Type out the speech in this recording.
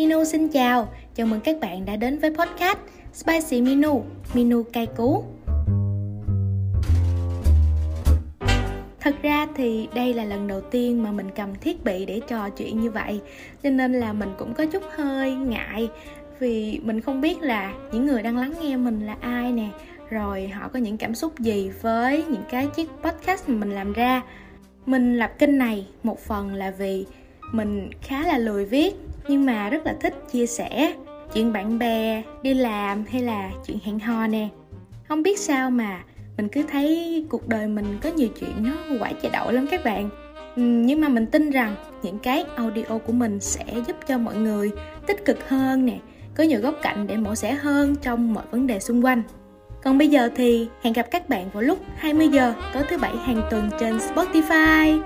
Minu xin chào, chào mừng các bạn đã đến với podcast Spicy Minu, Minu cay cú. Thật ra thì đây là lần đầu tiên mà mình cầm thiết bị để trò chuyện như vậy Cho nên là mình cũng có chút hơi ngại Vì mình không biết là những người đang lắng nghe mình là ai nè Rồi họ có những cảm xúc gì với những cái chiếc podcast mà mình làm ra Mình lập kênh này một phần là vì mình khá là lười viết, nhưng mà rất là thích chia sẻ chuyện bạn bè, đi làm hay là chuyện hẹn hò nè. Không biết sao mà mình cứ thấy cuộc đời mình có nhiều chuyện nó quả chạy đậu lắm các bạn. Ừ, nhưng mà mình tin rằng những cái audio của mình sẽ giúp cho mọi người tích cực hơn nè, có nhiều góc cạnh để mổ xẻ hơn trong mọi vấn đề xung quanh. Còn bây giờ thì hẹn gặp các bạn vào lúc 20 giờ tối thứ bảy hàng tuần trên Spotify.